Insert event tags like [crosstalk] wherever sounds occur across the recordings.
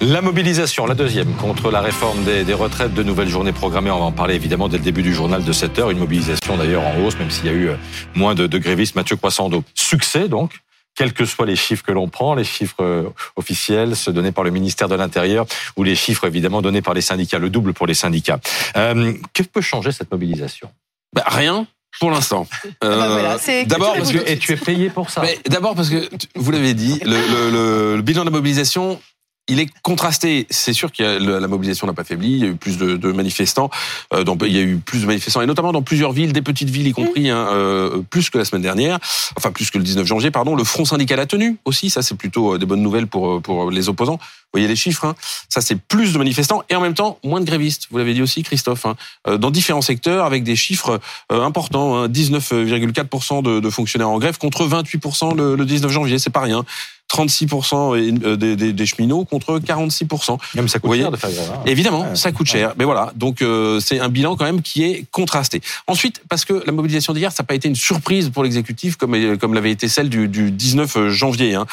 La mobilisation, la deuxième, contre la réforme des, retraites, de nouvelles journées programmées. On va en parler évidemment dès le début du journal de 7 heures. Une mobilisation d'ailleurs en hausse, même s'il y a eu euh, moins de, de grévistes. Mathieu Croissando, succès donc quels que soient les chiffres que l'on prend, les chiffres euh, officiels, ceux donnés par le ministère de l'Intérieur, ou les chiffres évidemment donnés par les syndicats, le double pour les syndicats. Euh, que peut changer cette mobilisation? Bah, Rien. Pour l'instant. [laughs] Ah bah euh, d'abord parce que et tu es payé pour ça. D'abord parce que vous l'avez dit, le, le, le, bilan de la mobilisation il est contrasté. C'est sûr que la mobilisation n'a pas faibli. Il y a eu plus de, manifestants. Euh, il y a eu plus de manifestants, et notamment dans plusieurs villes, des petites villes y compris, hein, euh, plus que la semaine dernière. Enfin, plus que le 19 janvier, pardon. Le Front syndical a tenu aussi. Ça, c'est plutôt euh, des bonnes nouvelles pour pour les opposants. Vous voyez les chiffres. Hein. Ça, c'est plus de manifestants et en même temps moins de grévistes. Vous l'avez dit aussi, Christophe. Hein. Dans différents secteurs, avec des chiffres importants. Hein. 19,4% de, de, fonctionnaires en grève contre 28% le, le 19 janvier. C'est pas rien. 36% euh, des, des, des, cheminots contre 46%. Même ça coûte cher de faire grève. Hein. Évidemment, ça coûte cher. Mais voilà, donc euh, c'est un bilan quand même qui est contrasté. Ensuite, parce que la mobilisation d'hier, ça n'a pas été une surprise pour l'exécutif comme euh, comme l'avait été celle du, du 19 janvier. Hein.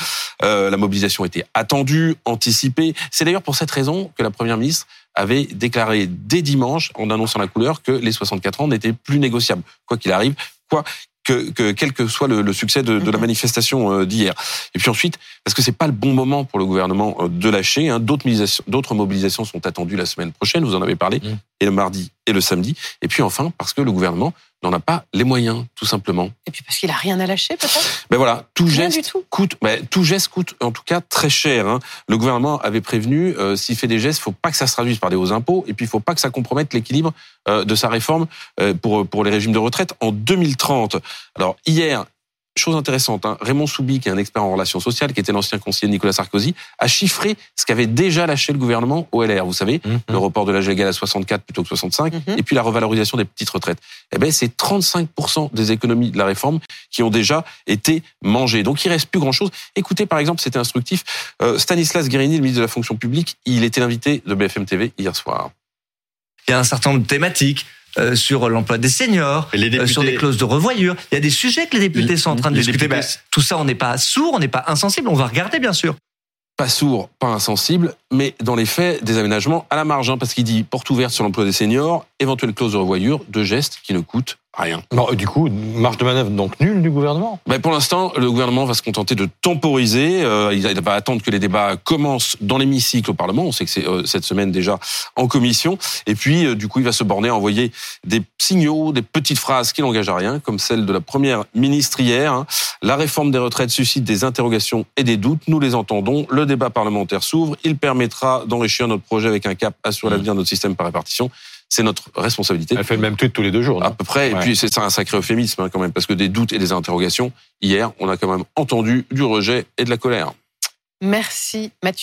Euh, la mobilisation était attendue, anticipée. C'est d'ailleurs pour cette raison que la première ministre avait déclaré dès dimanche, en annonçant la couleur, que les 64 ans n'étaient plus négociables, quoi qu'il arrive, quoi que, que, quel que soit le, succès de, de, la mhm. manifestation euh, d'hier. Et puis ensuite, parce que c'est pas le bon moment pour le gouvernement euh, de lâcher. Hein, d'autres mobilisations, d'autres mobilisations sont attendues la semaine prochaine. Vous en avez parlé, mhm. Et le mardi et le samedi. Et puis enfin, parce que le gouvernement n'en a pas les moyens, tout simplement. Et puis parce qu'il a rien à lâcher, peut-être? Ben voilà, tout geste coûte. Ben, tout geste coûte, en tout cas, très cher. Hein. Le gouvernement avait prévenu, euh, s'il fait des gestes, il faut pas que ça se traduise par des hauts impôts, et puis il faut pas que ça compromette l'équilibre euh, de sa réforme euh, pour pour les régimes de retraite en 2030. Alors hier, Chose intéressante, hein. Raymond Soubi, qui est un expert en relations sociales, qui était l'ancien conseiller de Nicolas Sarkozy, a chiffré ce qu'avait déjà lâché le gouvernement au LR. Vous savez, mhm. le report de l'âge légal à 64 plutôt que 65, mhm. et puis la revalorisation des petites retraites. Eh ben, c'est 35% des économies de la réforme qui ont déjà été mangées. Donc, il reste plus grand chose. Écoutez, par exemple, c'était instructif. Euh, Stanislas Guérini, le ministre de la fonction publique, il était l'invité de BFM TV hier soir. Il y a un certain nombre de thématiques euh, sur l'emploi des seniors, euh, sur des clauses de revoyure. Il y a des sujets que les députés sont en train de discuter. Ben, tout ça, on n'est pas sourd, on n'est pas insensible. On va regarder, bien sûr. Pas sourd, pas insensible, mais dans les faits, des aménagements à la marge, hein, parce qu'il dit porte ouverte sur l'emploi des seniors, éventuelle clause de revoyure, deux gestes qui ne coûtent rien. Non, du coup, marge de manœuvre donc nulle du gouvernement ben Pour l'instant, le gouvernement va se contenter de temporiser. Euh, il va attendre que les débats commencent dans l'hémicycle au Parlement. On sait que c'est euh, cette semaine déjà en commission. Et puis, euh, du coup, il va se borner à envoyer des signaux, des petites phrases qui n'engagent à rien, comme celle de la première ministre hier. Hein. La réforme des retraites suscite des interrogations et des doutes. Nous les entendons. Le débat parlementaire s'ouvre. Il permettra d'enrichir notre projet avec un cap assurer l'avenir de notre système par répartition c'est notre responsabilité. Elle fait le même tweet tous les deux jours. À peu près. Et puis c'est un sacré euphémisme hein, quand même, parce que des doutes et des interrogations. Hier, on a quand même entendu du rejet et de la colère. Merci Mathieu.